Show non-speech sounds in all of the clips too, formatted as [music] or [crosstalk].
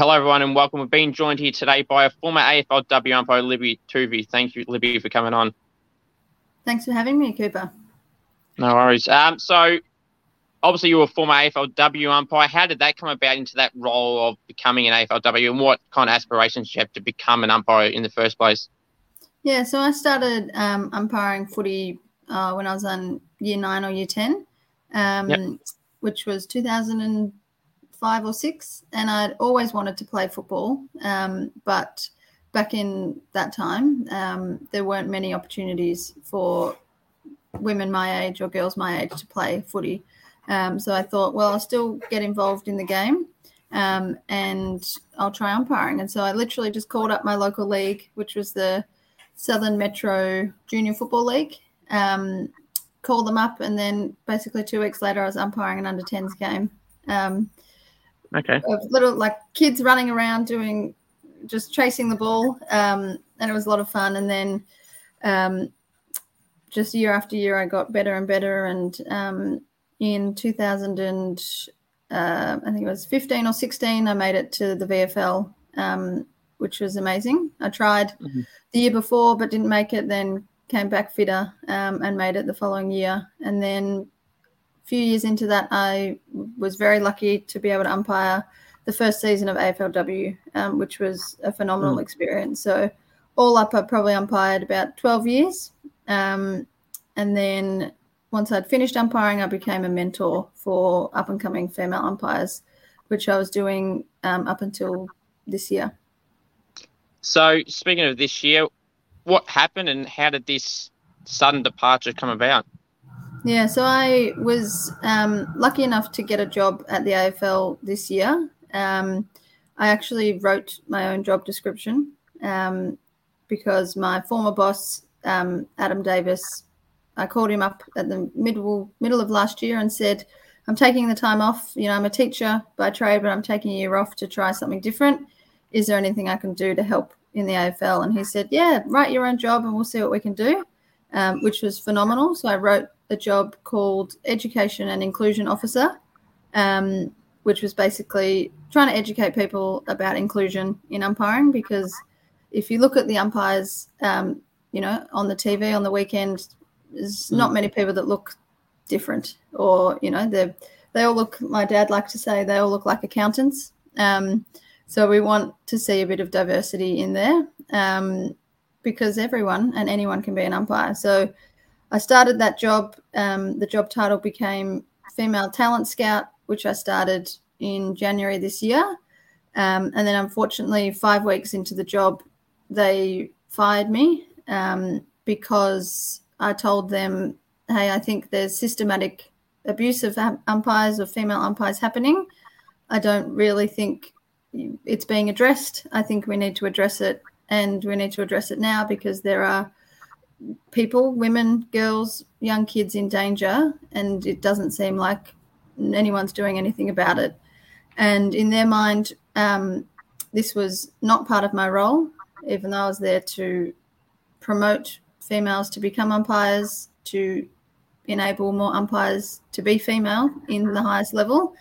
Hello, everyone, and welcome. We've been joined here today by a former AFLW umpire, Libby Toovey. Thank you, Libby, for coming on. Thanks for having me, Cooper. No worries. Um, so, obviously, you were a former AFLW umpire. How did that come about into that role of becoming an AFLW, and what kind of aspirations did you have to become an umpire in the first place? Yeah, so I started um, umpiring footy uh, when I was in year nine or year 10, um, yep. which was 2005 or six. And I'd always wanted to play football. Um, but back in that time, um, there weren't many opportunities for women my age or girls my age to play footy. Um, so I thought, well, I'll still get involved in the game. Um, and I'll try umpiring. And so I literally just called up my local league, which was the Southern Metro Junior Football League. Um, called them up, and then basically two weeks later, I was umpiring an under 10s game. Okay. Of little like kids running around doing just chasing the ball, um, and it was a lot of fun. And then um, just year after year, I got better and better. And um, in 2000 and uh, I think it was 15 or 16, I made it to the VFL, um, which was amazing. I tried. Mm-hmm the year before, but didn't make it. Then came back fitter um, and made it the following year. And then few years into that, I was very lucky to be able to umpire the first season of AFLW, um, which was a phenomenal mm. experience. So all up, I probably umpired about 12 years. Um, and then once I'd finished umpiring, I became a mentor for up and coming female umpires, which I was doing um, up until this year. So, speaking of this year, what happened and how did this sudden departure come about? Yeah, so I was um, lucky enough to get a job at the AFL this year. Um, I actually wrote my own job description um, because my former boss, um, Adam Davis, I called him up at the middle middle of last year and said, "I'm taking the time off. You know, I'm a teacher by trade, but I'm taking a year off to try something different." is there anything I can do to help in the AFL? And he said, yeah, write your own job and we'll see what we can do, um, which was phenomenal. So I wrote a job called Education and Inclusion Officer, um, which was basically trying to educate people about inclusion in umpiring because if you look at the umpires, um, you know, on the TV on the weekend, there's mm. not many people that look different or, you know, they they all look, my dad liked to say, they all look like accountants. Um, so we want to see a bit of diversity in there um, because everyone and anyone can be an umpire. So I started that job. Um, the job title became Female Talent Scout, which I started in January this year. Um, and then, unfortunately, five weeks into the job, they fired me um, because I told them, hey, I think there's systematic abuse of umpires or female umpires happening. I don't really think it's being addressed. I think we need to address it, and we need to address it now because there are people, women, girls, young kids in danger, and it doesn't seem like anyone's doing anything about it. And in their mind, um, this was not part of my role, even though I was there to promote females to become umpires, to enable more umpires to be female in the highest level.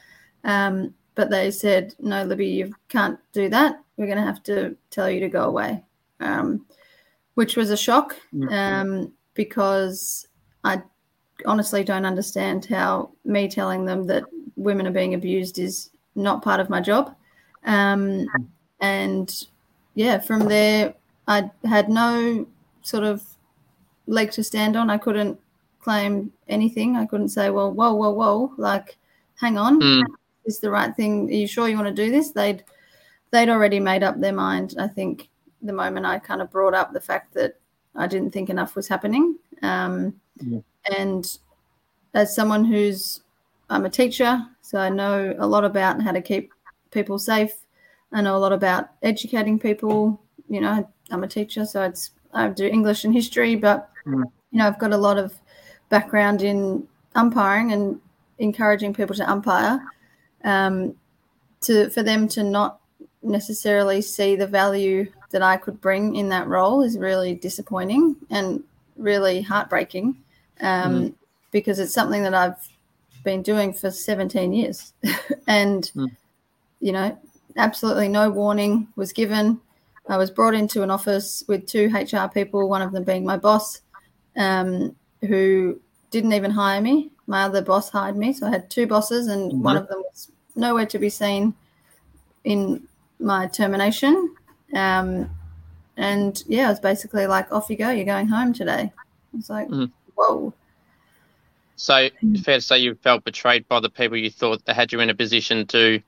Um, but they said, no, Libby, you can't do that. We're going to have to tell you to go away, um, which was a shock um, because I honestly don't understand how me telling them that women are being abused is not part of my job. Um, and yeah, from there, I had no sort of leg to stand on. I couldn't claim anything. I couldn't say, well, whoa, whoa, whoa, like, hang on. Mm is the right thing? Are you sure you want to do this? They'd they'd already made up their mind. I think the moment I kind of brought up the fact that I didn't think enough was happening. Um, yeah. And as someone who's I'm a teacher, so I know a lot about how to keep people safe. I know a lot about educating people. You know, I'm a teacher, so it's I do English and history, but mm. you know, I've got a lot of background in umpiring and encouraging people to umpire um, to for them to not necessarily see the value that I could bring in that role is really disappointing and really heartbreaking um, mm. because it's something that I've been doing for 17 years. [laughs] and, mm. you know, absolutely no warning was given. I was brought into an office with two HR people, one of them being my boss, um, who didn't even hire me. My other boss hired me. So I had two bosses, and mm-hmm. one of them was nowhere to be seen in my termination. Um, and yeah, it was basically like, off you go, you're going home today. It's like, mm-hmm. whoa. So fair to say you felt betrayed by the people you thought that had you in a position to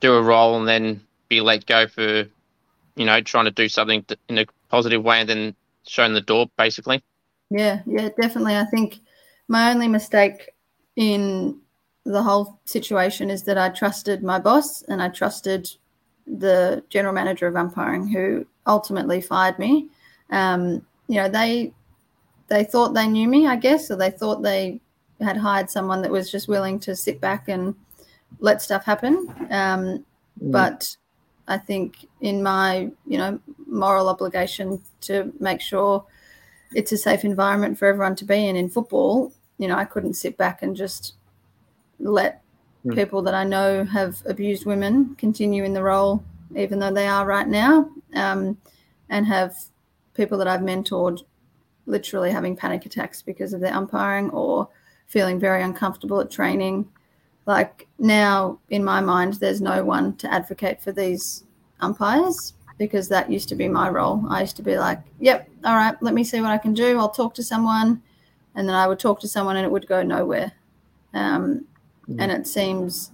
do a role and then be let go for, you know, trying to do something in a positive way and then shown the door, basically. Yeah, yeah, definitely. I think my only mistake in the whole situation is that I trusted my boss and I trusted the general manager of umpiring who ultimately fired me. Um, you know, they they thought they knew me, I guess, or they thought they had hired someone that was just willing to sit back and let stuff happen. Um, mm. But I think in my, you know, moral obligation to make sure it's a safe environment for everyone to be in in football, you know, I couldn't sit back and just let mm. people that I know have abused women continue in the role, even though they are right now, um, and have people that I've mentored literally having panic attacks because of their umpiring or feeling very uncomfortable at training. Like now, in my mind, there's no one to advocate for these umpires because that used to be my role. I used to be like, yep, all right, let me see what I can do. I'll talk to someone. And then I would talk to someone and it would go nowhere. Um, mm. And it seems,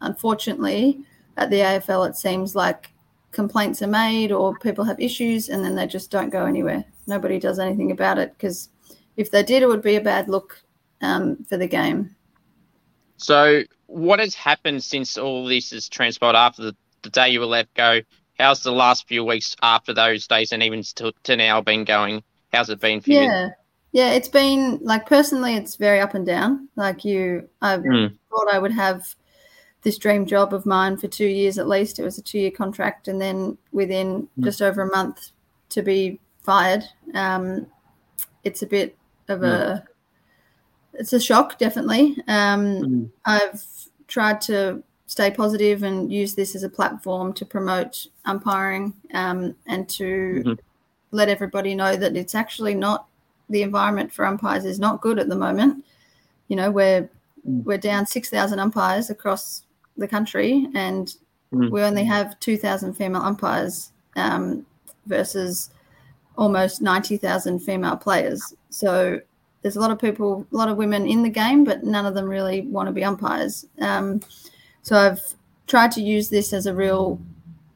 unfortunately, at the AFL, it seems like complaints are made or people have issues and then they just don't go anywhere. Nobody does anything about it because if they did, it would be a bad look um, for the game. So, what has happened since all this has transpired after the, the day you were let go? How's the last few weeks after those days and even to, to now been going? How's it been for yeah. you? Yeah. It's been like personally, it's very up and down. Like you, I mm. thought I would have this dream job of mine for two years at least. It was a two year contract, and then within mm. just over a month to be fired. Um, it's a bit of a it's a shock, definitely. Um, mm. I've tried to stay positive and use this as a platform to promote umpiring um, and to mm-hmm. let everybody know that it's actually not the environment for umpires is not good at the moment. You know, we're mm. we're down six thousand umpires across the country, and mm. we only have two thousand female umpires um, versus almost ninety thousand female players. So there's a lot of people, a lot of women in the game, but none of them really want to be umpires. Um, so I've tried to use this as a real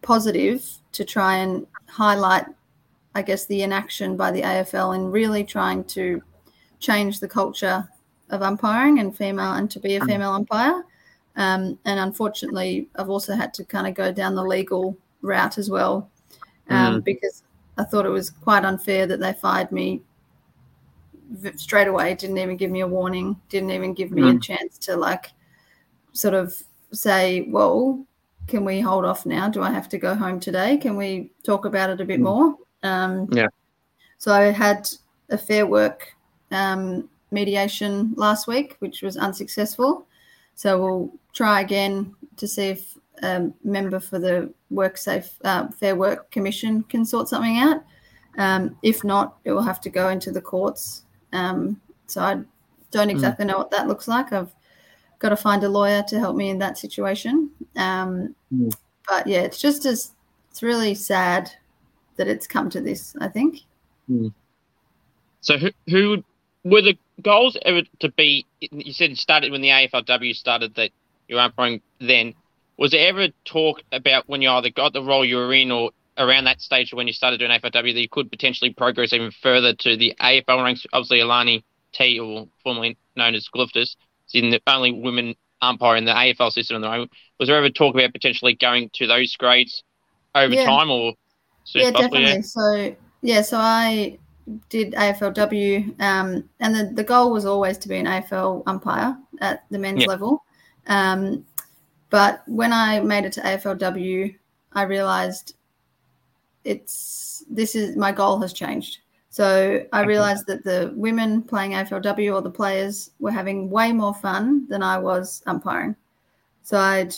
positive to try and highlight, I guess, the inaction by the AFL in really trying to change the culture of umpiring and female and to be a female umpire. Um, and unfortunately, I've also had to kind of go down the legal route as well um, mm. because I thought it was quite unfair that they fired me straight away didn't even give me a warning didn't even give me mm. a chance to like sort of say well can we hold off now do i have to go home today can we talk about it a bit mm. more um, yeah so i had a fair work um, mediation last week which was unsuccessful so we'll try again to see if a member for the work safe uh, fair work commission can sort something out um, if not it will have to go into the courts um, so I don't mm. exactly mm. know what that looks like. I've got to find a lawyer to help me in that situation. Um, mm. But yeah, it's just as it's really sad that it's come to this. I think. Mm. So who who were the goals ever to be? You said it started when the AFLW started that you were umpiring then. Was there ever talk about when you either got the role you were in or around that stage when you started doing AFLW that you could potentially progress even further to the AFL ranks. Obviously, Alani T, or formerly known as Glouftsis, is in the only women umpire in the AFL system at the moment. Was there ever talk about potentially going to those grades over yeah. time, or yeah, definitely. Yeah? So yeah, so I did AFLW, um, and the, the goal was always to be an AFL umpire at the men's yeah. level. Um, but when I made it to AFLW, I realized it's this is my goal has changed. So I realized that the women playing AFLW or the players were having way more fun than I was umpiring. So I'd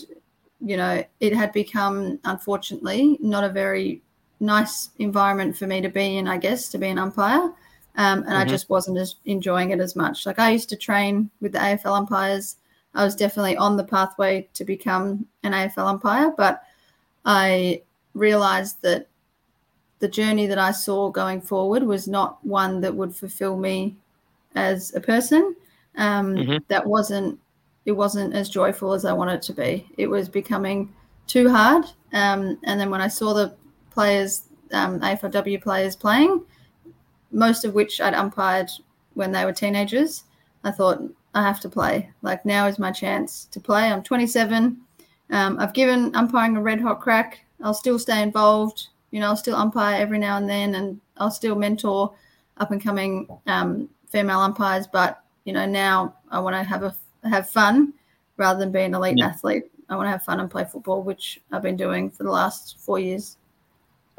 you know, it had become, unfortunately, not a very nice environment for me to be in, I guess, to be an umpire. Um, and mm-hmm. I just wasn't as enjoying it as much. Like I used to train with the AFL umpires. I was definitely on the pathway to become an AFL umpire, but I realized that the journey that I saw going forward was not one that would fulfill me as a person. Um, mm-hmm. That wasn't it wasn't as joyful as I wanted it to be. It was becoming too hard. Um, and then when I saw the players, um, AFLW players playing, most of which I'd umpired when they were teenagers, I thought I have to play. Like now is my chance to play. I'm 27. Um, I've given umpiring a red hot crack. I'll still stay involved. You know, I'll still umpire every now and then, and I'll still mentor up and coming um, female umpires. But you know, now I want to have a have fun rather than be an elite yeah. athlete. I want to have fun and play football, which I've been doing for the last four years.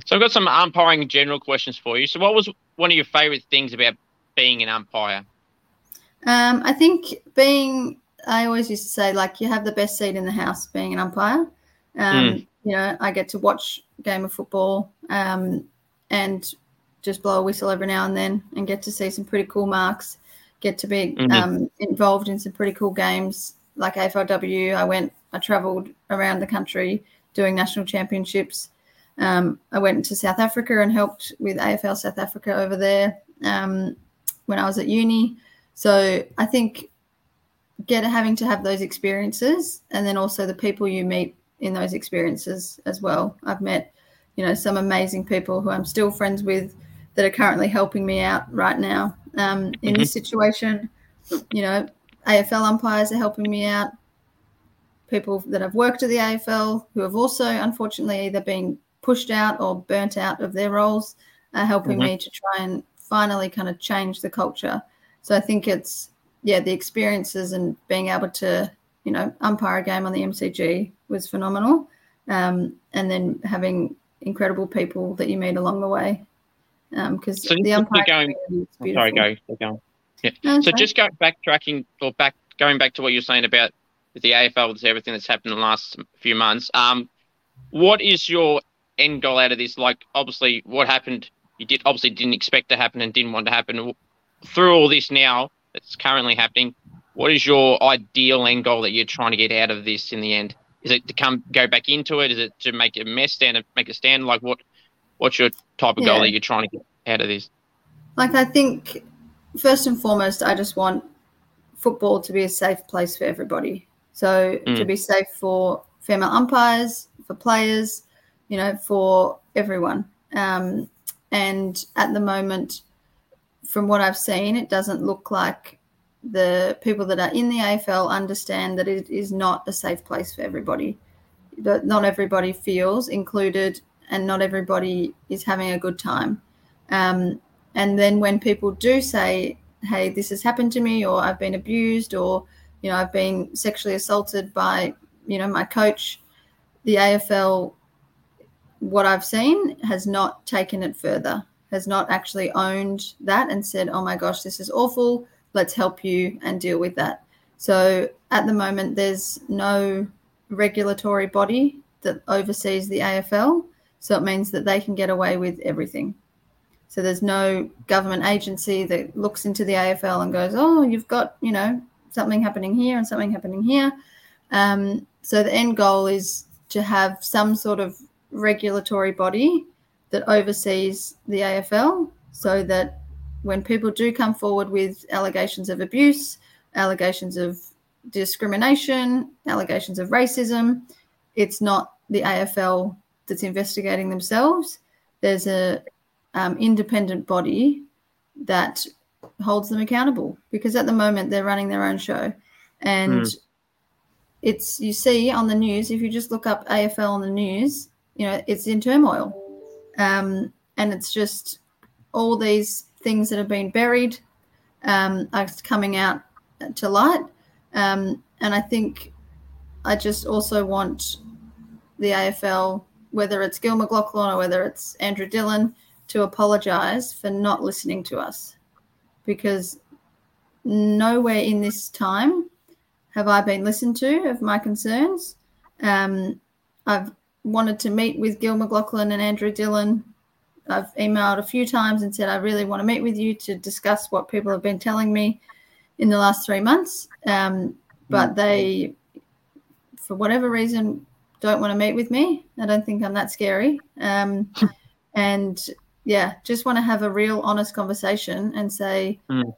So I've got some umpiring general questions for you. So, what was one of your favourite things about being an umpire? Um, I think being, I always used to say, like, you have the best seat in the house being an umpire. Um, mm. You know, I get to watch a game of football um, and just blow a whistle every now and then and get to see some pretty cool marks get to be mm-hmm. um, involved in some pretty cool games like AFLW. I went, I travelled around the country doing national championships. Um, I went to South Africa and helped with AFL South Africa over there um, when I was at uni. So I think get having to have those experiences and then also the people you meet in those experiences as well. I've met, you know, some amazing people who I'm still friends with that are currently helping me out right now um, in mm-hmm. this situation. You know, AFL umpires are helping me out. People that have worked at the AFL who have also, unfortunately, either been pushed out or burnt out of their roles are helping mm-hmm. me to try and finally kind of change the culture. So I think it's, yeah, the experiences and being able to, you know, umpire a game on the MCG was phenomenal. Um, and then having incredible people that you meet along the way because um, so the umpire going, sorry, go, go Yeah. No, so just go backtracking or back going back to what you're saying about the AFL with everything that's happened in the last few months. Um, what is your end goal out of this? Like, obviously, what happened? You did obviously didn't expect to happen and didn't want to happen. Through all this now that's currently happening, what is your ideal end goal that you're trying to get out of this in the end? Is it to come go back into it? Is it to make a mess stand and make a stand? Like what what's your type of yeah. goal that you're trying to get out of this? Like I think first and foremost, I just want football to be a safe place for everybody. So mm. to be safe for female umpires, for players, you know, for everyone. Um, and at the moment, from what I've seen, it doesn't look like the people that are in the AFL understand that it is not a safe place for everybody. That not everybody feels included and not everybody is having a good time. Um, and then when people do say, hey, this has happened to me, or I've been abused, or, you know, I've been sexually assaulted by, you know, my coach, the AFL, what I've seen has not taken it further, has not actually owned that and said, oh my gosh, this is awful. Let's help you and deal with that. So at the moment, there's no regulatory body that oversees the AFL. So it means that they can get away with everything. So there's no government agency that looks into the AFL and goes, oh, you've got, you know, something happening here and something happening here. Um, so the end goal is to have some sort of regulatory body that oversees the AFL so that when people do come forward with allegations of abuse, allegations of discrimination, allegations of racism, it's not the AFL that's investigating themselves. There's a um, independent body that holds them accountable because at the moment they're running their own show, and mm. it's you see on the news if you just look up AFL on the news, you know it's in turmoil, um, and it's just all these things that have been buried um, are coming out to light, um, and I think I just also want the AFL whether it's Gil McLachlan or whether it's Andrew Dillon, to apologize for not listening to us. Because nowhere in this time have I been listened to of my concerns. Um, I've wanted to meet with Gil McLachlan and Andrew Dillon. I've emailed a few times and said I really want to meet with you to discuss what people have been telling me in the last three months. Um, but they, for whatever reason, don't want to meet with me. I don't think I'm that scary. Um, [laughs] and yeah, just want to have a real honest conversation and say, Mm.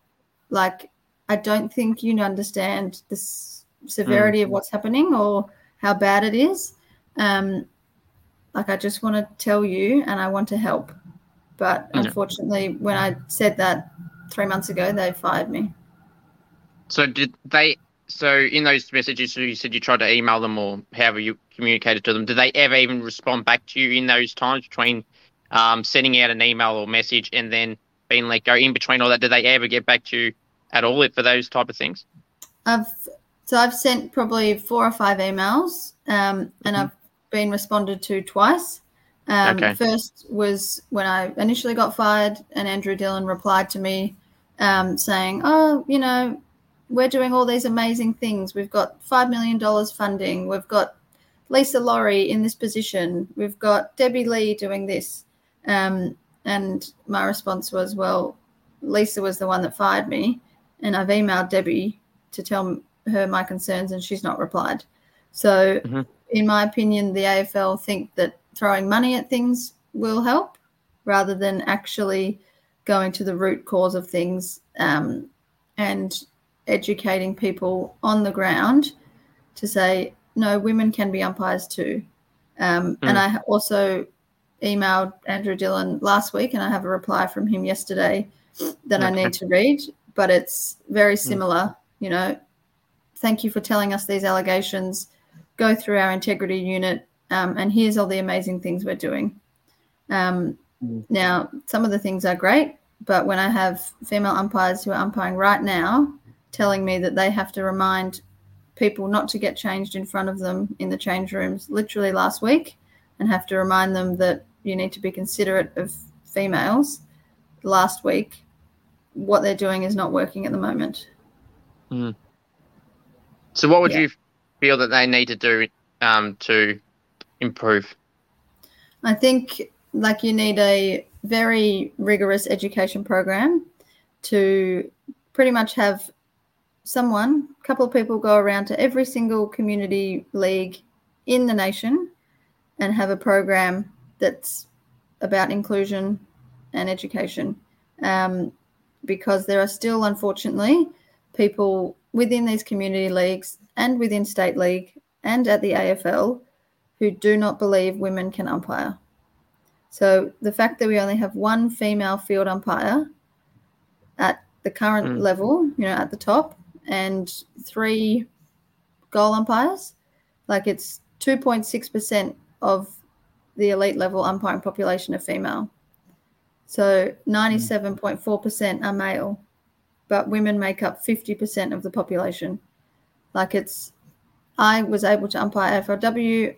like, I don't think you understand the s- severity of what's happening or how bad it is. Um, like, I just want to tell you and I want to help. But Yeah. unfortunately, when I said that three months ago, they fired me. So did they? So in those messages, you said you tried to email them or however you communicated to them. Did they ever even respond back to you in those times between um, sending out an email or message and then being let go? In between all that, did they ever get back to you at all for those type of things? I've so I've sent probably four or five emails, um, and Mhm. I've been responded to twice. Um, Okay. First was when I initially got fired, and Andrew Dillon replied to me um, saying, "Oh, you know, we're doing all these amazing things. We've got five million dollars funding. We've got Lisa Laurie in this position. We've got Debbie Lee doing this." Um, and my response was, "Well, Lisa was the one that fired me, and I've emailed Debbie to tell her my concerns, and she's not replied. So, Mhm. In my opinion, the AFL think that throwing money at things will help rather than actually going to the root cause of things um, and educating people on the ground to say, no, women can be umpires too. Um, And I also emailed Andrew Dillon last week, and I have a reply from him yesterday that I need to read, but it's very similar. You know, thank you for telling us these allegations. Go through our integrity unit, um, and here's all the amazing things we're doing. Um, Mm. Now, some of the things are great, but when I have female umpires who are umpiring right now telling me that they have to remind people not to get changed in front of them in the change rooms literally last week and have to remind them that you need to be considerate of females last week, what they're doing is not working at the moment. So what would Yeah. you feel that they need to do um, to improve? I think like you need a very rigorous education program to pretty much have someone, a couple of people go around to every single community league in the nation and have a program that's about inclusion and education. Um, because there are still, unfortunately, people within these community leagues and within state league and at the AFL who do not believe women can umpire. So the fact that we only have one female field umpire at the current Mm. level, you know, at the top, and three goal umpires, like it's 2.6% of the elite level umpiring population are female. So 97.4% are male, but women make up 50% of the population. Like it's, I was able to umpire AFLW.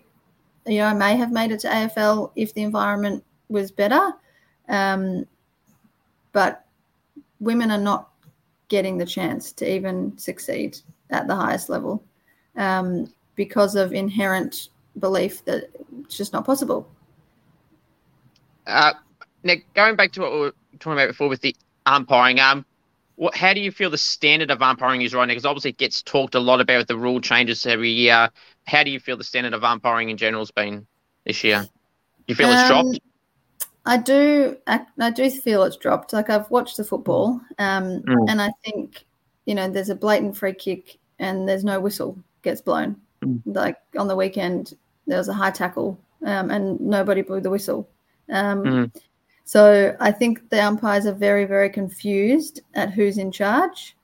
You know, I may have made it to AFL if the environment was better, um, but women are not getting the chance to even succeed at the highest level um, because of inherent belief that it's just not possible. Uh, now, going back to what we were talking about before with the umpiring, um, what, how do you feel the standard of umpiring is right now? Because obviously it gets talked a lot about the rule changes every year. How do you feel the standard of umpiring in general has been this year? Do you feel it's Um, dropped? I do. I, I do feel it's dropped. Like I've watched the football, um, Mm. and I think you know there's a blatant free kick and there's no whistle gets blown. Mm. Like on the weekend, there was a high tackle, um, and nobody blew the whistle. Um, Mm. So I think the umpires are very, very confused at who's in charge,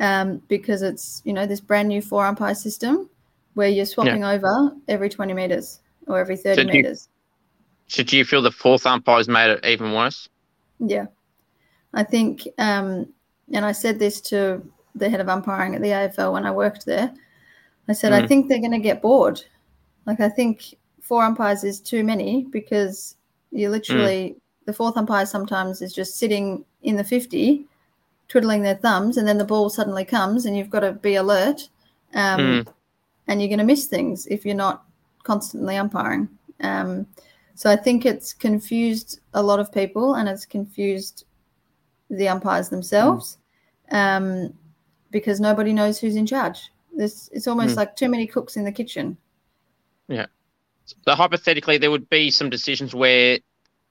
um, because it's you know this brand new four umpire system where you're swapping over every 20 meters or every 30 So you- meters. So do you feel the fourth umpire's made it even worse? Yeah. I think, um, and I said this to the head of umpiring at the AFL when I worked there. I said, I Mm. think they're going to get bored. Like, I think four umpires is too many because you literally, the fourth umpire sometimes is just sitting in the 50, twiddling their thumbs, and then the ball suddenly comes and you've got to be alert. Um, Mm. And you're going to miss things if you're not constantly umpiring. Um, so I think it's confused a lot of people and it's confused the umpires themselves um, because nobody knows who's in charge. This it's almost Mm. like too many cooks in the kitchen. Yeah. So hypothetically, there would be some decisions where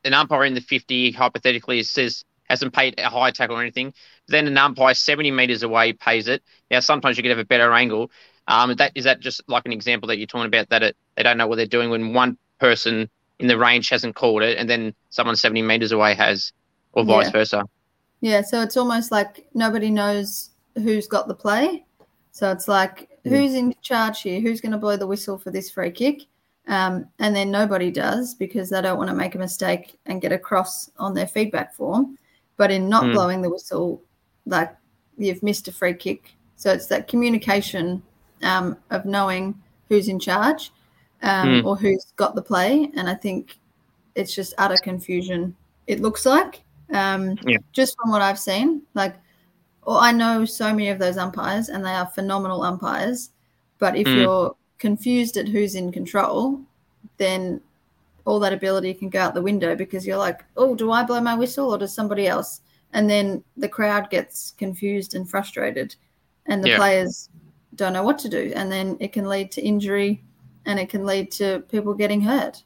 an umpire in the 50 hypothetically says hasn't paid a high tackle or anything. Then an umpire 70 meters away pays it. Now sometimes you could have a better angle. Um, that is that just like an example that you're talking about that it, they don't know what they're doing when one person in the range hasn't called it and then someone 70 meters away has, or vice Yeah. versa. Yeah, so it's almost like nobody knows who's got the play. So it's like Mm. who's in charge here? Who's going to blow the whistle for this free kick? Um, and then nobody does because they don't want to make a mistake and get across on their feedback form. But in not Mm. blowing the whistle, like you've missed a free kick. So it's that communication um, of knowing who's in charge um, Mm. or who's got the play. And I think it's just utter confusion. It looks like um, Yeah. just from what I've seen. Like, well, I know so many of those umpires, and they are phenomenal umpires. But if Mm. you're confused at who's in control, then all that ability can go out the window because you're like, oh, do I blow my whistle or does somebody else? And then the crowd gets confused and frustrated, and the Yeah. players don't know what to do. And then it can lead to injury and it can lead to people getting hurt.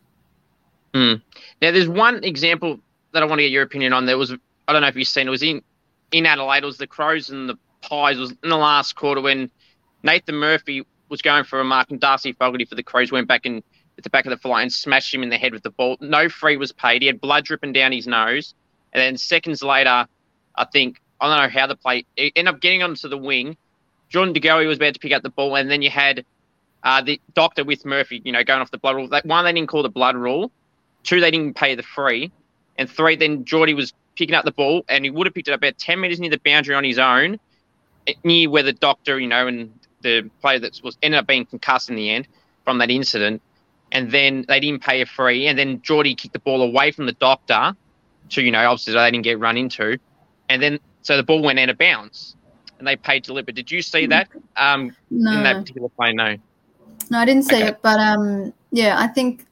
Hmm. Now, there's one example that I want to get your opinion on. There was, I don't know if you've seen, it was in, in Adelaide. It was the Crows and the Pies. It was in the last quarter when Nathan Murphy was going for a mark and Darcy Fogarty for the Crows went back in at the back of the fly and smashed him in the head with the ball. No free was paid. He had blood dripping down his nose. And then seconds later, I think, I don't know how the play, it ended up getting onto the wing. Jordan DeGoey was about to pick up the ball, and then you had uh, the doctor with Murphy, you know, going off the blood rule. That one, they didn't call the blood rule. Two, they didn't pay the free. And three, then Geordie was picking up the ball and he would have picked it up about 10 metres near the boundary on his own, eh, near where the doctor, you know, and the player that was ended up being concussed in the end from that incident. And then they didn't pay a free. And then Geordie kicked the ball away from the doctor to, you know, obviously they didn't get run into. And then, so the ball went out of bounds and they paid to But Did you see that um, No, in that particular play? No. no, I didn't see Okay. it, but um, yeah, I think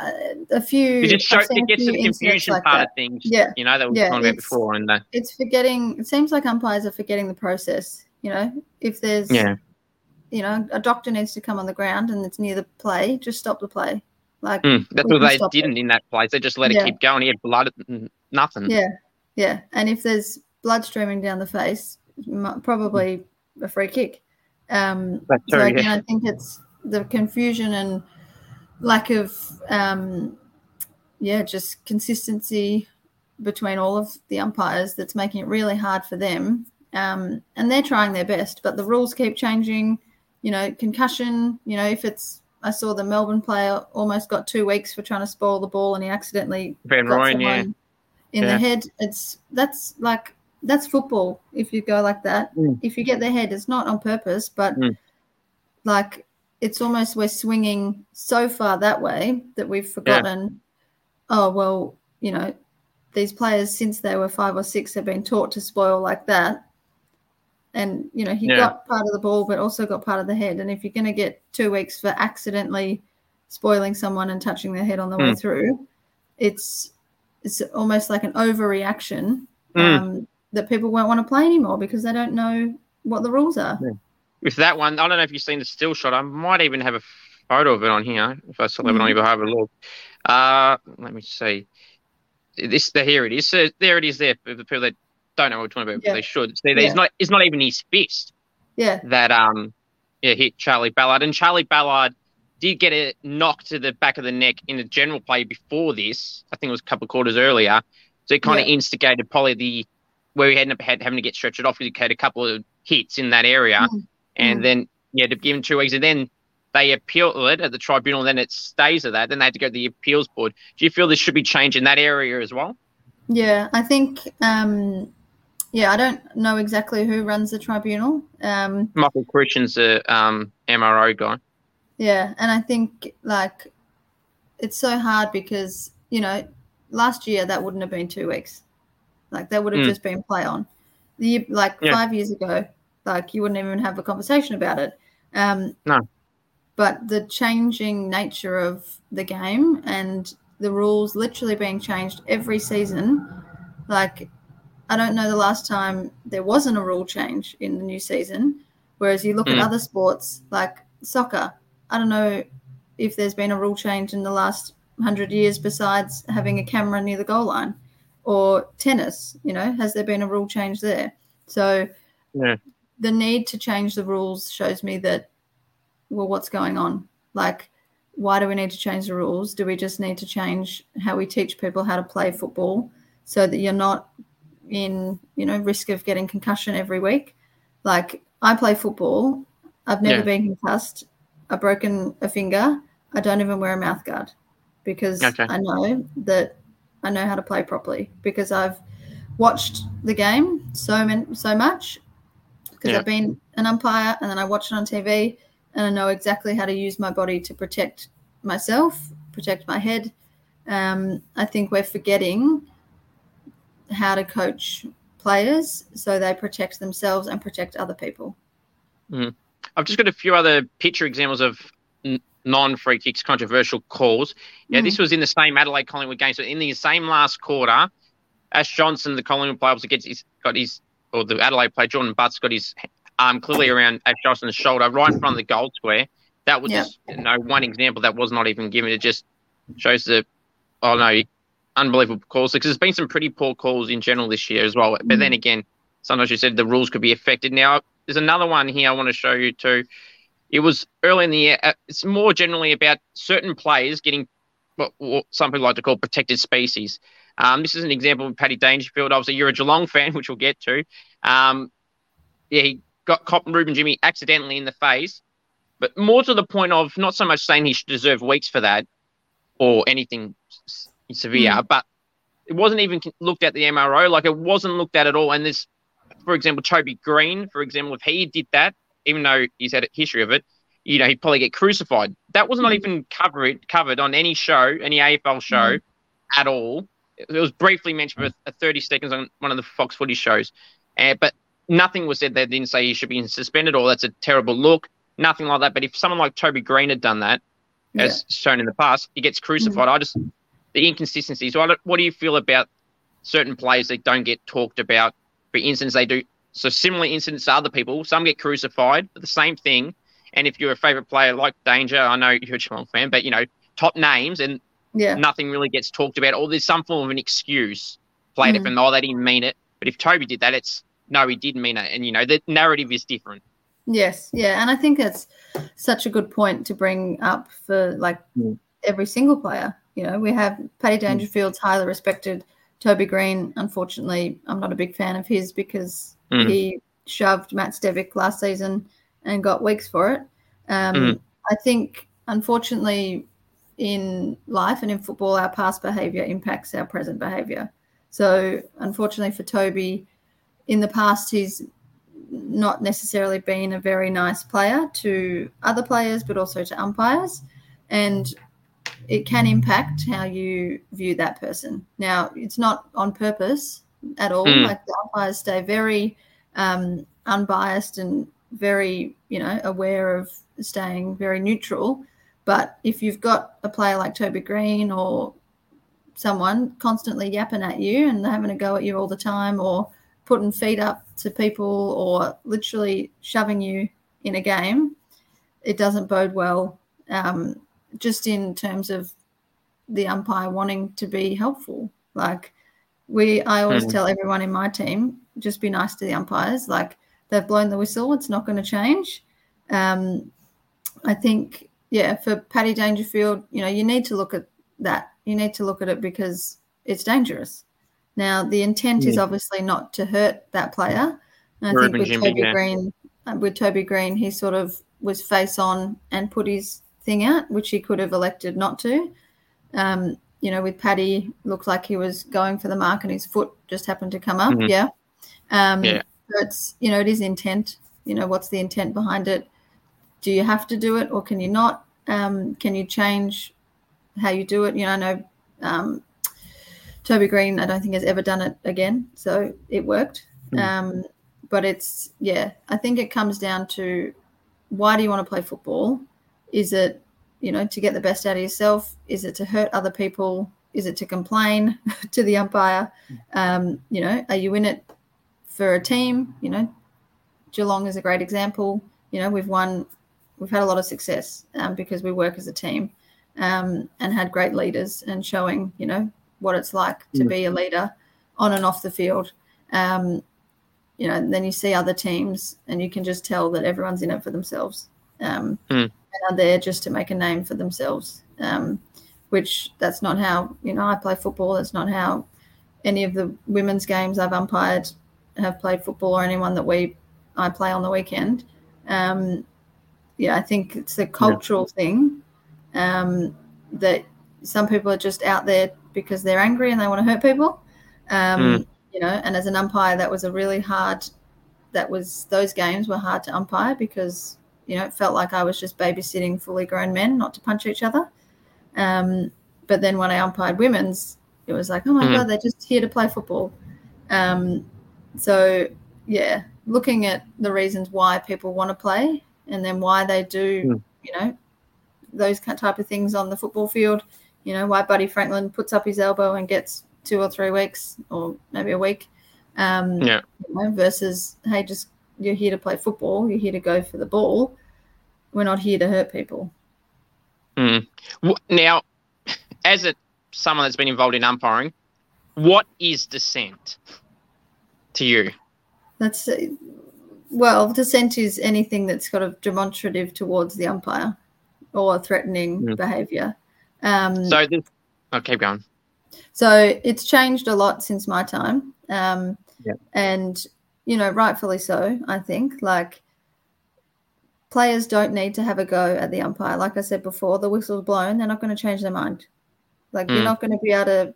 uh, a few. It just shows, it gets to the confusion like part that. of things, Yeah, you know, that we were Yeah, talking about before. And uh, it's forgetting. It seems like umpires are forgetting the process. You know, if there's, yeah, you know, a doctor needs to come on the ground and it's near the play, just stop the play. Like, Mm, that's what they didn't in that place. They just let Yeah. it keep going. He had blood, nothing. yeah, yeah. And if there's blood streaming down the face, probably a free kick. Um, That's so true, again, yeah. I think it's the confusion and lack of, um, yeah, just consistency between all of the umpires that's making it really hard for them. Um, and they're trying their best, but the rules keep changing. You know, concussion. You know, if it's I saw the Melbourne player almost got two weeks for trying to spoil the ball, and he accidentally Van got Rooyen, yeah. in Yeah. the head. It's that's like that's football. If you go like that, Mm. if you get the head, it's not on purpose, but Mm. like it's almost we're swinging so far that way that we've forgotten. Oh well, you know, these players since they were five or six have been taught to spoil like that. And you know, he Yeah. got part of the ball, but also got part of the head. And if you're going to get two weeks for accidentally spoiling someone and touching their head on the way Mm. through, it's it's almost like an overreaction Mm. um, that people won't want to play anymore because they don't know what the rules are. With that one, I don't know if you've seen the still shot. I might even have a photo of it on here if I still have it on Mhm. your behalf. a look. Uh, let me see. This the here it is. So there it is. There for the people that don't know what we're talking about, but they should. See, there's Yeah. not. It's not even his fist Yeah, that um, yeah, hit Charlie Ballard, and Charlie Ballard did get a knock to the back of the neck in the general play before this. I think it was a couple of quarters earlier. So it kind of Yeah. instigated probably the where he ended up had, having to get stretched off because he had a couple of hits in that area, Mm. and Mm. then yeah, to give him two weeks, and then they appeal it at the tribunal, and then it stays at that. Then they had to go to the appeals board. Do you feel there should be change in that area as well? yeah. I think. Um, yeah, I don't know exactly who runs the tribunal. Um, Michael Christian's the um, MRO guy. Yeah, and I think like it's so hard because you know last year that wouldn't have been two weeks, like that would have Mm. just been play on. The like Yeah. five years ago, like you wouldn't even have a conversation about it. Um, No. but the changing nature of the game and the rules literally being changed every season, like I don't know the last time there wasn't a rule change in the new season. Whereas you look mm. at other sports like soccer, I don't know if there's been a rule change in the last hundred years besides having a camera near the goal line, or tennis. You know, has there been a rule change there? So yeah. the need to change the rules shows me that well, what's going on? Like, why do we need to change the rules? Do we just need to change how we teach people how to play football so that you're not in you know risk of getting concussion every week? Like I play football. I've never yeah. been concussed. I've broken a finger. I don't even wear a mouth guard because okay. I know that I know how to play properly because I've watched the game so many, so much because yeah. I've been an umpire and then I watch it on TV and I know exactly how to use my body to protect myself, protect my head. Um, I think we're forgetting how to coach players so they protect themselves and protect other people. Mm. I've just got a few other picture examples of n- non free kicks, controversial calls. Yeah, mm. this was in the same Adelaide Collingwood game. So in the same last quarter, Ash Johnson, the Collingwood player, was against his got his or the Adelaide player Jordon Butts got his arm clearly around Ash Johnson's shoulder, right in front of the goal square. That was yeah. you know one example that was not even given. It just shows the oh no unbelievable calls because there's been some pretty poor calls in general this year as well. But mm. then again, sometimes you said the rules could be affected. Now, there's another one here I want to show you too. It was early in the year. Uh, it's more generally about certain players getting what, what some people like to call protected species. Um, this is an example of Paddy Dangerfield. Obviously, you're a Geelong fan, [laughs] which we'll get to. Um, yeah, he got Cop Reuben Ginbey accidentally in the face, but more to the point of not so much saying he should deserve weeks for that or anything severe, mm. but it wasn't even looked at the MRO. Like it wasn't looked at at all. And this, for example, Toby Greene, for example, if he did that, even though he's had a history of it, you know, he'd probably get crucified. That was not mm. even covered covered on any show, any AFL show mm. at all. It was briefly mentioned for 30 seconds on one of the Fox Footy shows, uh, but nothing was said. They didn't say he should be suspended or that's a terrible look. Nothing like that. But if someone like Toby Greene had done that, yeah. as shown in the past, he gets crucified. Mm. I just the inconsistencies. What, what do you feel about certain players that don't get talked about? For instance, they do so similar incidents to other people. Some get crucified for the same thing. And if you're a favorite player like Danger, I know you're a Geelong fan, but you know top names and yeah. nothing really gets talked about, or there's some form of an excuse played mm. if and oh they didn't mean it. But if Toby did that, it's no, he didn't mean it, and you know the narrative is different. Yes, yeah, and I think it's such a good point to bring up for like mm. every single player. You know, we have Paddy hmm. Dangerfield's highly respected. Toby Greene. unfortunately, I'm not a big fan of his because mm. he shoved Matt Stevic last season and got weeks for it. Um, mm. I think, unfortunately, in life and in football, our past behaviour impacts our present behaviour. So, unfortunately for Toby, in the past, he's not necessarily been a very nice player to other players, but also to umpires. And it can impact how you view that person. Now, it's not on purpose at all. Mm. Like the umpires stay very um, unbiased and very, you know, aware of staying very neutral. But if you've got a player like Toby Greene or someone constantly yapping at you and having a go at you all the time, or putting feet up to people, or literally shoving you in a game, it doesn't bode well. Um, just in terms of the umpire wanting to be helpful. Like we, I always mm. tell everyone in my team, just be nice to the umpires. Like they've blown the whistle, it's not going to change. Um, I think, yeah, for Paddy Dangerfield, you know, you need to look at that. You need to look at it because it's dangerous. Now, the intent yeah. is obviously not to hurt that player. And I think with Toby yeah. Greene, uh, with Toby Greene, he sort of was face on and put his thing out, which he could have elected not to. Um, you know, with Paddy, looked like he was going for the mark and his foot just happened to come up. Mm-hmm. Yeah. Um, yeah. it's, you know, it is intent. You know, what's the intent behind it? Do you have to do it or can you not? Um, can you change how you do it? You know, I know um, Toby Greene, I don't think has ever done it again. So it worked. Mm. Um, but it's, yeah, I think it comes down to why do you want to play football? Is it, you know, to get the best out of yourself? Is it to hurt other people? Is it to complain [laughs] to the umpire? Um, you know, are you in it for a team? You know, Geelong is a great example. You know, we've won, we've had a lot of success um, because we work as a team um, and had great leaders and showing, you know, what it's like to be a leader on and off the field. Um, you know, then you see other teams and you can just tell that everyone's in it for themselves um, Mm. And are there just to make a name for themselves. Um, which that's not how you know I play football. That's not how any of the women's games I've umpired have played football or anyone that we I play on the weekend. Um, yeah, I think it's a cultural thing um, that some people are just out there because they're angry and they want to hurt people. Um, Mm. You know, and as an umpire, that was a really hard. That was those games were hard to umpire because you know it felt like I was just babysitting fully grown men, not to punch each other. Um, but then when I umpired women's, it was like, oh my Mhm. god, they're just here to play football. Um, so yeah, looking at the reasons why people want to play and then why they do, Mm. you know, those type of things on the football field. You know, why Buddy Franklin puts up his elbow and gets two or three weeks or maybe a week. Um, Yeah. you know, versus, hey, just you're here to play football. You're here to go for the ball. We're not here to hurt people. Mm. Now, [laughs] as a someone that's been involved in umpiring, what is dissent to you? That's uh, well, dissent is anything that's kind of demonstrative towards the umpire or threatening Mm. behaviour. Um, So this, oh, keep going. So it's changed a lot since my time. Um. And, you know, rightfully so, I think. Like, players don't need to have a go at the umpire. Like I said before, the whistle's blown, they're not going to change their mind. Like, you're Mm. not going to be able to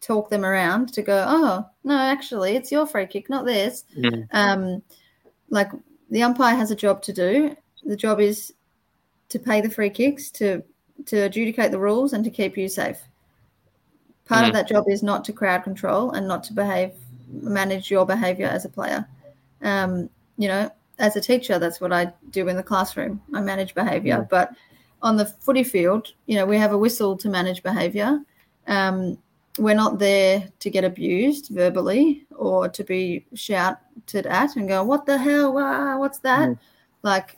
talk them around to go, oh, no, actually, it's your free kick, not theirs. Mm. Um, like, the umpire has a job to do. The job is to pay the free kicks, to to adjudicate the rules, and to keep you safe part Mm. of that job is not to crowd control and not to behave manage your behavior as a player. Um, you know as a teacher that's what i do in the classroom. I manage behavior. But on the footy field you know we have a whistle to manage behavior. Um, we're not there to get abused verbally or to be shouted at and go what the hell? What's that? Mm. like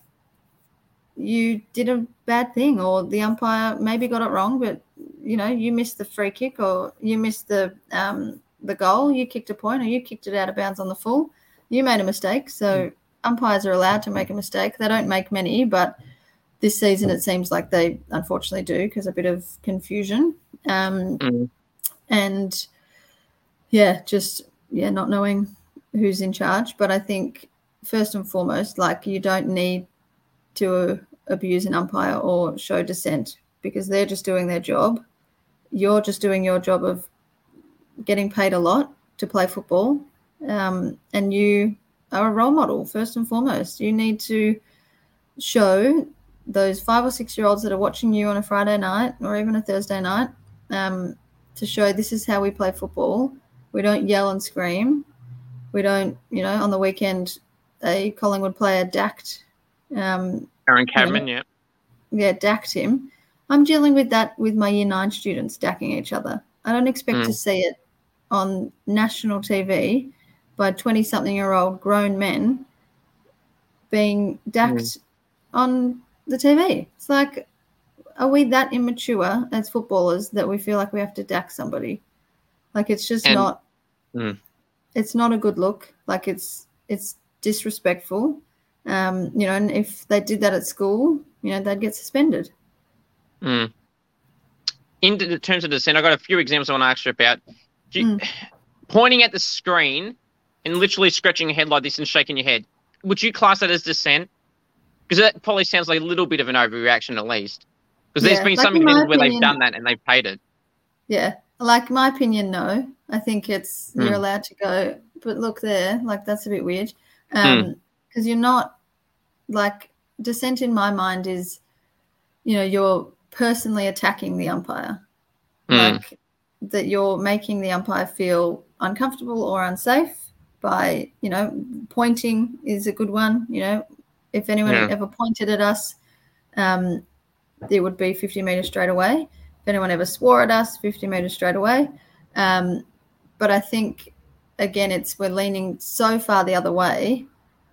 you did a bad thing or the umpire maybe got it wrong but you know you missed the free kick or you missed the um, the goal. You kicked a point or you kicked it out of bounds on the full. You made a mistake. So umpires are allowed to make a mistake. They don't make many but this season it seems like they unfortunately do because a bit of confusion. Um, Mm. and yeah just yeah not knowing who's in charge. But i think first and foremost like you don't need to abuse an umpire or show dissent because they're just doing their job. You're just doing your job of getting paid a lot to play football um, and you are a role model first and foremost you need to show those five or six year olds that are watching you on a friday night or even a thursday night um, to show this is how we play football we don't yell and scream we don't you know on the weekend a collingwood player dacked um, Aaron Cadman, yeah. yeah, dacked him. I'm dealing with that with my year nine students dacking each other. I don't expect Mm. to see it on national TV by 20 something year old grown men being dacked on the TV. It's like, are we that immature as footballers that we feel like we have to dack somebody? Like it's just And- not. Mm. It's not a good look. Like it's it's disrespectful. Um, you know, and if they did that at school, you know, they'd get suspended. Mm. In terms of dissent, I've got a few examples I want to ask you about. You, Pointing at the screen and literally scratching your head like this and shaking your head, would you class that as dissent? Because that probably sounds like a little bit of an overreaction at least. Because there's Yeah, been like some instances where they've done that and they've paid it. Yeah. Like my opinion, no. I think it's Hmm. you're allowed to go, but look there, like that's a bit weird. Um because you're not like dissent in my mind is you know, you're personally attacking the umpire. Mm. Like that you're making the umpire feel uncomfortable or unsafe by, you know, pointing is a good one. You know, if anyone Yeah. ever pointed at us, um, it would be 50 meters straight away. If anyone ever swore at us, 50 meters straight away. Um, but I think again, it's we're leaning so far the other way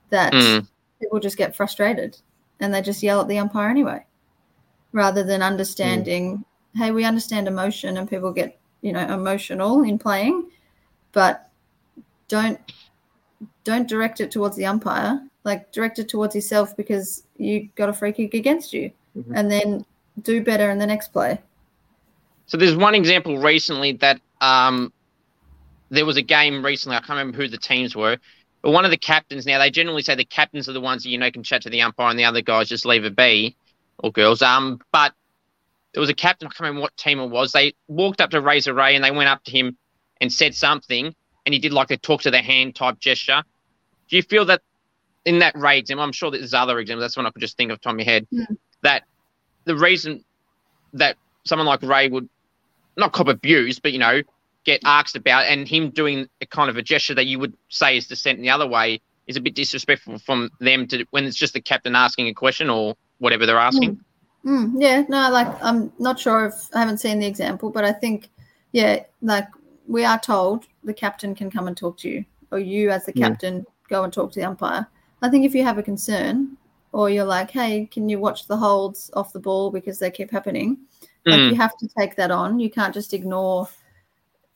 that Mm. people just get frustrated and they just yell at the umpire anyway, rather than understanding. Hey, we understand emotion and people get you know emotional in playing, but don't don't direct it towards the umpire. Like direct it towards yourself because you got a free kick against you, Mhm. and then do better in the next play. So there's one example recently that um, there was a game recently. I can't remember who the teams were, but one of the captains. Now they generally say the captains are the ones that you know can chat to the umpire, and the other guys just leave it be, or girls. Um, but there was a captain. I can't remember what team it was. They walked up to Razor Ray and they went up to him and said something, and he did like a talk to the hand type gesture. Do you feel that in that Ray example? I'm sure there's other examples. That's one I could just think of top of my head. Mm. That the reason that someone like Ray would not cop abuse, but you know, get asked about, and him doing a kind of a gesture that you would say is dissent in the other way is a bit disrespectful from them to when it's just the captain asking a question or whatever they're asking. Mm, yeah, no, like I'm not sure if I haven't seen the example, but I think, yeah, like we are told the captain can come and talk to you, or you as the Yeah. captain go and talk to the umpire. I think if you have a concern, or you're like, hey, can you watch the holds off the ball because they keep happening? Like Mm. you have to take that on. You can't just ignore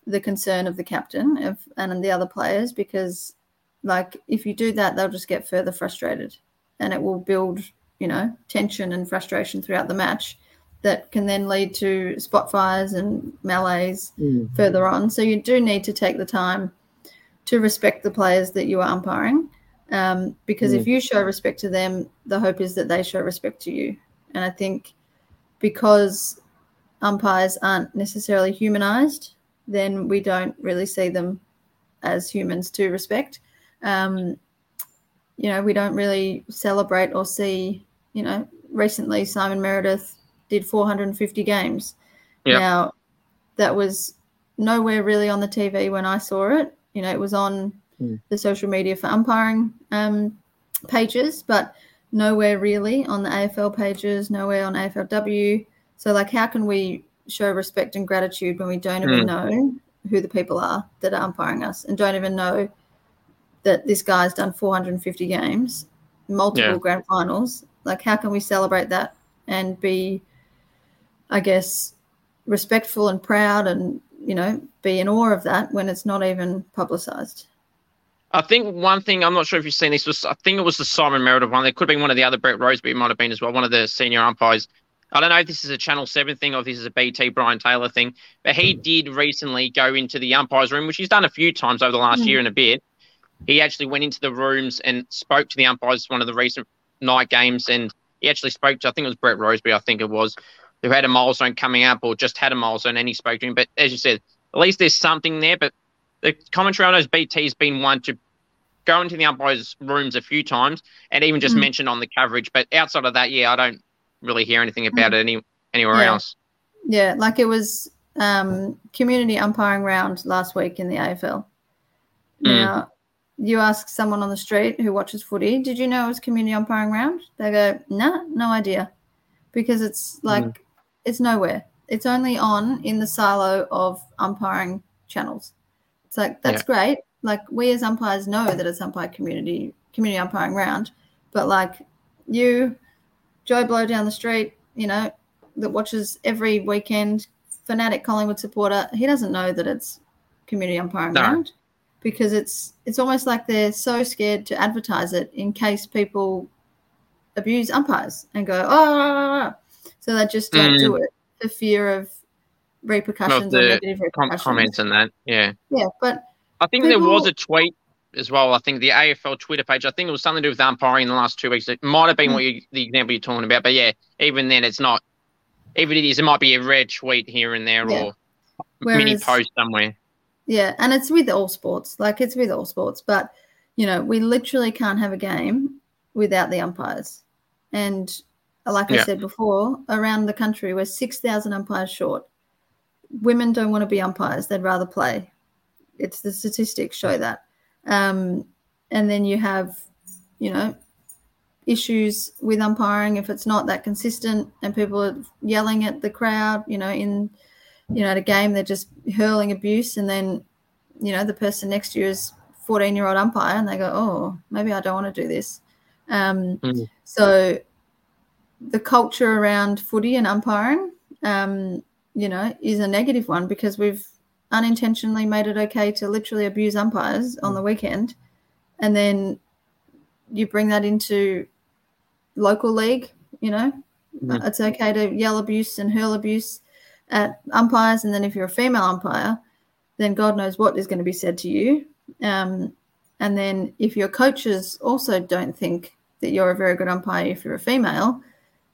the concern of the captain of, and the other players because, like, if you do that, they'll just get further frustrated, and it will build, you know, tension and frustration throughout the match that can then lead to spot fires and melees further on. So you do need to take the time to respect the players that you are umpiring, um, because if you show respect to them, the hope is that they show respect to you. And I think because umpires aren't necessarily humanized, then we don't really see them as humans to respect. Um, you know, we don't really celebrate or see, you know, recently Simon Meredith did 450 games. Yeah. Now, that was nowhere really on the TV when I saw it. You know, it was on Mm. the social media for umpiring um, pages, but nowhere really on the AFL pages, nowhere on AFLW. So, like, how can we show respect and gratitude when we don't even Mm. know who the people are that are umpiring us and don't even know that this guy's done 450 games, multiple Yeah. grand finals? Like, how can we celebrate that and be, I guess, respectful and proud and, you know, be in awe of that when it's not even publicized? I think one thing I'm not sure if you've seen this was I think it was the Simon Meredith one. There could have been one of the other Brett Rosebury. It might have been as well. One of the senior umpires. I don't know if this is a Channel Seven thing or if this is a BT Brian Taylor thing, but he did recently go into the umpires room, which he's done a few times over the last Mm. year and a bit. He actually went into the rooms and spoke to the umpires. One of the recent night games, and he actually spoke to I think it was Brett Rosebury. I think it was who had a milestone coming up or just had a milestone, and he spoke to him. But as you said, at least there's something there. But the commentary on those BT's been one to go into the umpires' rooms a few times and even just Mm. mention on the coverage. But outside of that, yeah, I don't really hear anything about it any anywhere Yeah. else. Yeah, like it was um, community umpiring round last week in the AFL. Mm. Now, you ask someone on the street who watches footy, did you know it was community umpiring round? They go, nah, no idea. Because it's hmm. like, it's nowhere. It's only on in the silo of umpiring channels. It's like, that's great. Like, we as umpires know that it's umpire community, community umpiring round. But like, you, Joe Blow down the street, you know, that watches every weekend, fanatic Collingwood supporter, he doesn't know that it's community umpiring No. round because it's it's almost like they're so scared to advertise it in case people abuse umpires and go oh so they just don't Mm. do it for fear of repercussions or the negative repercussions. comments and that, yeah. Yeah, but I think there was a tweet as well. I think the AFL Twitter page. I think it was something to do with umpiring in the last two weeks. It might have been Mm. what you, the example you're talking about, but yeah, even then, it's not. Even it is, it might be a red tweet here and there Yeah. or mini post somewhere. Yeah, and it's with all sports. Like it's with all sports, but you know, we literally can't have a game without the umpires. And like I said before, around the country we're 6,000 umpires short. Women don't want to be umpires, they'd rather play. It's the statistics show that. Um, and then you have, you know, issues with umpiring if it's not that consistent and people are yelling at the crowd, you know, in you know, at a game they're just hurling abuse and then, you know, the person next to you is 14 year old umpire and they go, Oh, maybe I don't want to do this. Um, mm. so the culture around footy and umpiring, um, you know, is a negative one because we've unintentionally made it okay to literally abuse umpires on the weekend and then you bring that into local league, you know, mm. it's okay to yell abuse and hurl abuse at umpires. And then if you're a female umpire, then God knows what is going to be said to you. Um, and then if your coaches also don't think that you're a very good umpire if you're a female,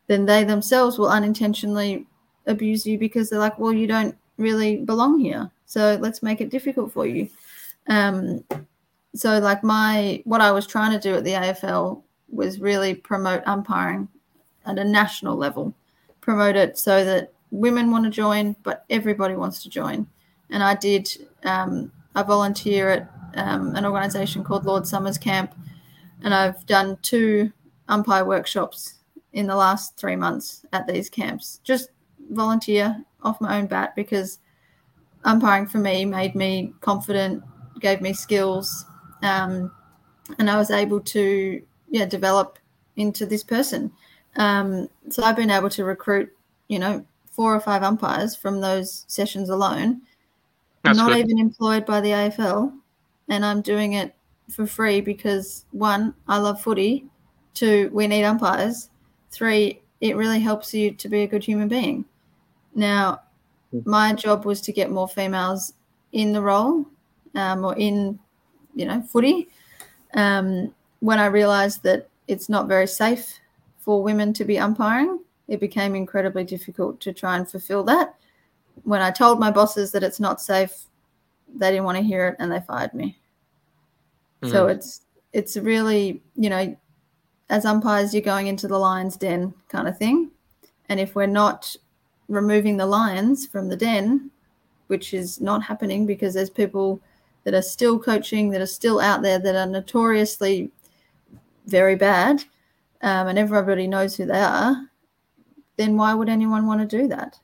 then they themselves will unintentionally abuse you because they're like, well, you don't really belong here. So let's make it difficult for you. Um, so like my what I was trying to do at the AFL was really promote umpiring at a national level, promote it so that women want to join, but everybody wants to join. And I did. Um, I volunteer at um, an organisation called Lord Somers Camp, and I've done two umpire workshops in the last three months at these camps. Just volunteer off my own bat because umpiring for me made me confident, gave me skills, um, and I was able to yeah develop into this person. Um, so I've been able to recruit, you know, four or five umpires from those sessions alone. That's not good. even employed by the AFL, and I'm doing it for free because one, I love footy. Two, we need umpires. Three, it really helps you to be a good human being. Now, hmm. my job was to get more females in the role um, or in you know, footy. Um, when I realised that it's not very safe for women to be umpiring, it became incredibly difficult to try and fulfil that. When I told my bosses that it's not safe, they didn't want to hear it and they fired me. Mm-hmm. So it's it's really, you know, as umpires, you're going into the lion's den kind of thing. And if we're not removing the lions from the den, which is not happening because there's people that are still coaching, that are still out there, that are notoriously very bad, um, and everybody knows who they are, then why would anyone want to do that?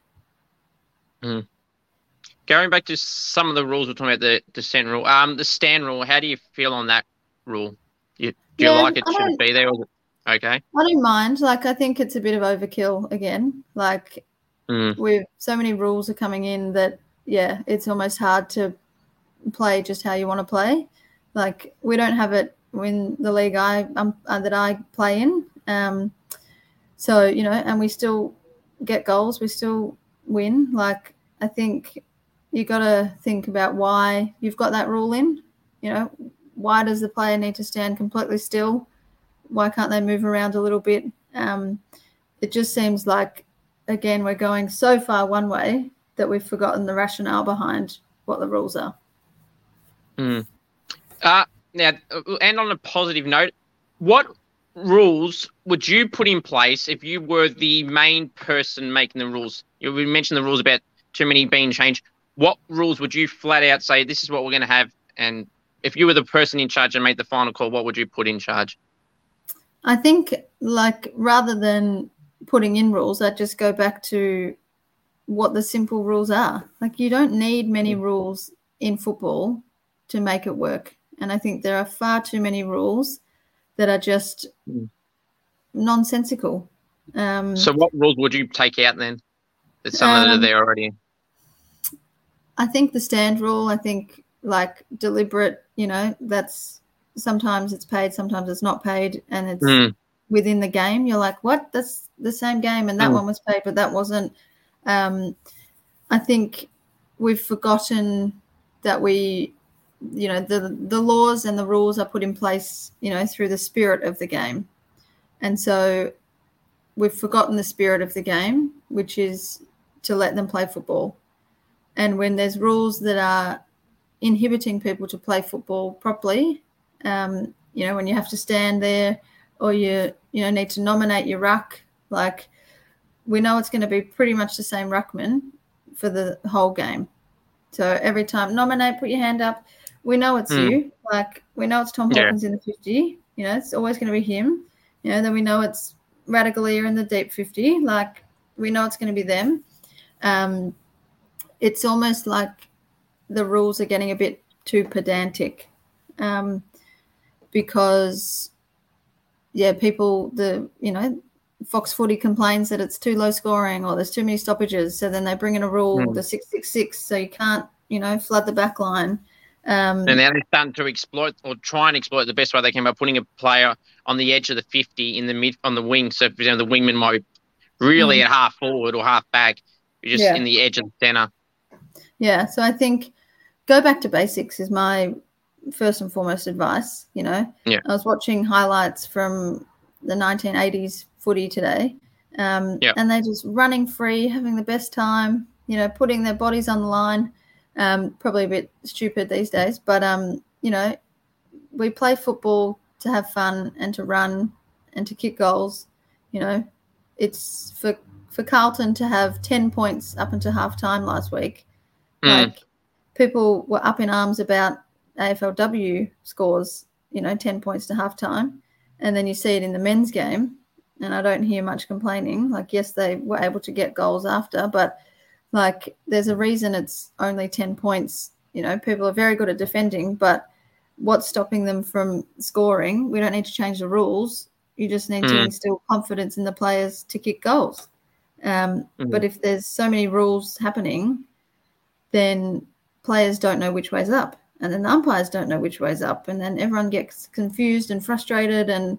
Mm. Going back to some of the rules we're talking about, the dissent rule, um, the stand rule. How do you feel on that rule? You, do yeah, you like it? Should it be there? Or, okay. I don't mind. Like, I think it's a bit of overkill again. Like, mm. with so many rules are coming in that, yeah, it's almost hard to play just how you want to play. Like we don't have it in the league I um, uh, that I play in. Um, so you know, and we still get goals. We still win. Like I think you got to think about why you've got that rule in. You know, why does the player need to stand completely still? Why can't they move around a little bit? Um, it just seems like, again, we're going so far one way that we've forgotten the rationale behind what the rules are. Mm. Uh, now, and on a positive note, what rules would you put in place if you were the main person making the rules? You mentioned the rules about too many being changed. What rules would you flat out say this is what we're going to have? And if you were the person in charge and made the final call, what would you put in charge? I think, like, rather than putting in rules, I'd just go back to what the simple rules are. Like, you don't need many hmm. rules in football to make it work. And I think there are far too many rules that are just mm. nonsensical. Um, so, what rules would you take out then? That some um, that are there already. I think the stand rule. I think like deliberate. You know, that's sometimes it's paid, sometimes it's not paid, and it's mm. within the game. You're like, what? That's the same game, and that mm. one was paid, but that wasn't. Um, I think we've forgotten that we you know the the laws and the rules are put in place you know through the spirit of the game. And so we've forgotten the spirit of the game which is to let them play football. And when there's rules that are inhibiting people to play football properly um, you know when you have to stand there or you you know need to nominate your ruck like we know it's going to be pretty much the same ruckman for the whole game. So every time nominate put your hand up we know it's mm. you. Like we know it's Tom Hawkins yeah. in the 50. You know, it's always going to be him. You know, then we know it's Ratugolea in the deep 50. Like, we know it's going to be them. Um, it's almost like the rules are getting a bit too pedantic um, because, yeah, people, the, you know, Fox Footy complains that it's too low scoring or there's too many stoppages. So then they bring in a rule, mm. the 666, so you can't, you know, flood the back line. Um, and now they're starting to exploit or try and exploit the best way they can by putting a player on the edge of the 50 in the mid on the wing. So, for example, the wingman might be really mm. at half forward or half back, just yeah. in the edge of the centre. Yeah. So I think go back to basics is my first and foremost advice. You know, yeah. I was watching highlights from the 1980s footy today, um, yeah. and they're just running free, having the best time. You know, putting their bodies on the line. Um, probably a bit stupid these days, but um, you know, we play football to have fun and to run and to kick goals. You know, it's for for Carlton to have ten points up until half time last week. Mm. Like people were up in arms about AFLW scores, you know, 10 points to halftime. And then you see it in the men's game, and I don't hear much complaining. Like, yes, they were able to get goals after, but like, there's a reason it's only 10 points. You know, people are very good at defending, but what's stopping them from scoring? We don't need to change the rules. You just need mm. to instill confidence in the players to kick goals. Um, mm-hmm. But if there's so many rules happening, then players don't know which way's up and then the umpires don't know which way's up and then everyone gets confused and frustrated and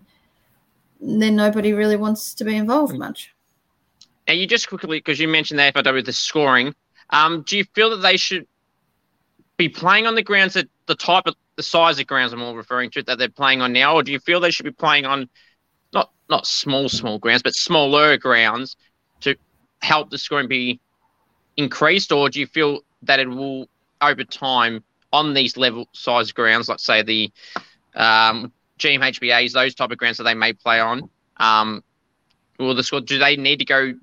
then nobody really wants to be involved mm. much and you just quickly because you mentioned the AFLW the scoring um, do you feel that they should be playing on the grounds that the type of the size of grounds I'm all referring to that they're playing on now or do you feel they should be playing on not not small small grounds but smaller grounds to help the scoring be increased or do you feel that it will over time on these level size grounds, like say the um, GMHBAs, those type of grounds that they may play on. Um, will the score? Do they need to go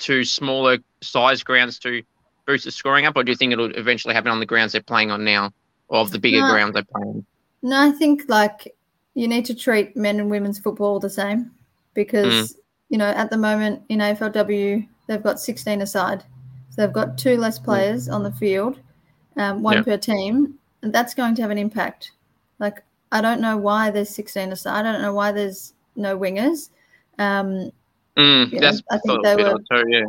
to smaller size grounds to boost the scoring up, or do you think it'll eventually happen on the grounds they're playing on now, or of the bigger no, grounds they're playing? No, I think like you need to treat men and women's football the same because mm. you know at the moment in AFLW they've got 16 aside, so they've got two less players mm. on the field um, one per team, and that's going to have an impact. Like, I don't know why there's 16 aside. I don't know why there's no wingers. Um, mm, know, I think they were. Too, yeah.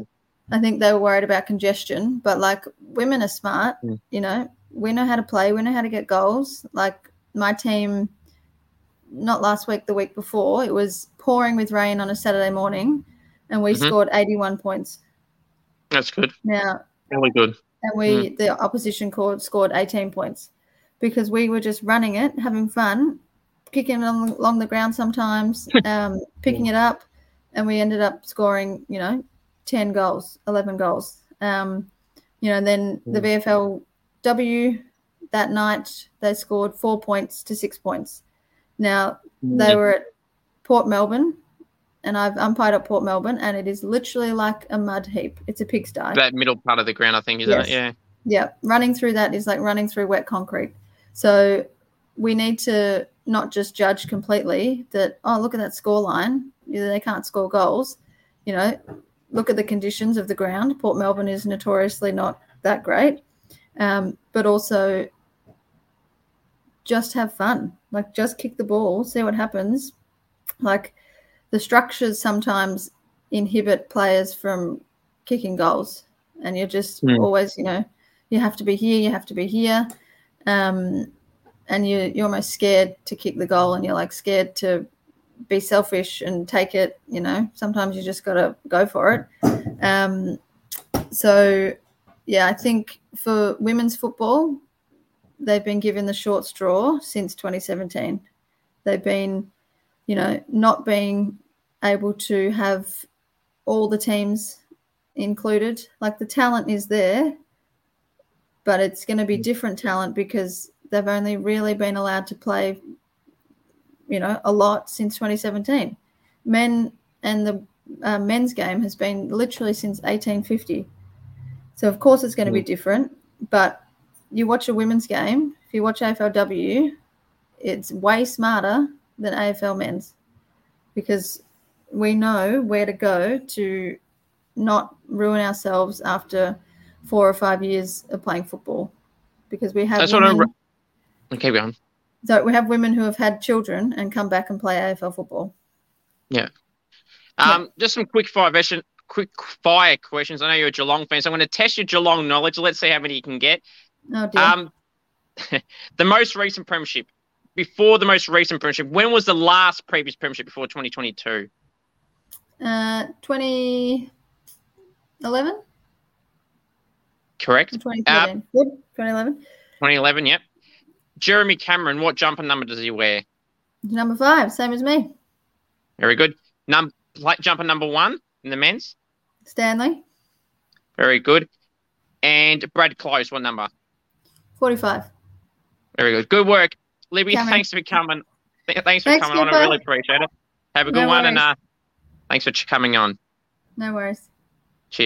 I think they were worried about congestion, but like women are smart. Mm. You know, we know how to play. We know how to get goals. Like my team, not last week, the week before, it was pouring with rain on a Saturday morning, and we mm-hmm. scored 81 points. That's good. Now, really good and we mm. the opposition scored scored 18 points because we were just running it, having fun, kicking along, along the ground sometimes, [laughs] um, picking it up, and we ended up scoring, you know, 10 goals, 11 goals. Um, you know, then the mm. VFLW that night they scored four points to six points. Now they were at Port Melbourne and I've umpired at Port Melbourne, and it is literally like a mud heap. It's a pigsty. That middle part of the ground, I think, isn't yes. it? Yeah. Yeah. Running through that is like running through wet concrete. So we need to not just judge completely that, oh, look at that score line. They can't score goals. You know, look at the conditions of the ground. Port Melbourne is notoriously not that great. Um, but also just have fun. Like just kick the ball, see what happens. Like the structures sometimes inhibit players from kicking goals, and you're just mm. always, you know, you have to be here, you have to be here, um, and you you're almost scared to kick the goal, and you're like scared to be selfish and take it. You know, sometimes you just got to go for it. Um, so, yeah, I think for women's football, they've been given the short straw since 2017. They've been you know, not being able to have all the teams included. Like the talent is there, but it's going to be different talent because they've only really been allowed to play, you know, a lot since 2017. Men and the uh, men's game has been literally since 1850. So of course it's going to be mm. different, but you watch a women's game, if you watch AFLW, it's way smarter than AFL men's because we know where to go to not ruin ourselves after four or five years of playing football because we have That's what I'm. Okay, go on. So we have women who have had children and come back and play AFL football. Yeah. Um, just some quick fire question, quick fire questions. I know you're a Geelong fan, so I'm going to test your Geelong knowledge. Let's see how many you can get. Oh dear. Um, [laughs] the most recent premiership, before the most recent premiership, when was the last previous premiership before 2022? Uh, 2011? Correct. 2013. Good. 2011. 2011. Yep. Jeremy Cameron, what jumper number does he wear? Number five, same as me. Very good. Num jumper number one in the men's. Stanley, Very good. And Brad Close, what number? 45. Very good. Good work, Libby. Cameron. Thanks for coming. th- Thanks for Thanks, coming on. I really appreciate it. Have a good No one, and uh, thanks for coming on. No worries.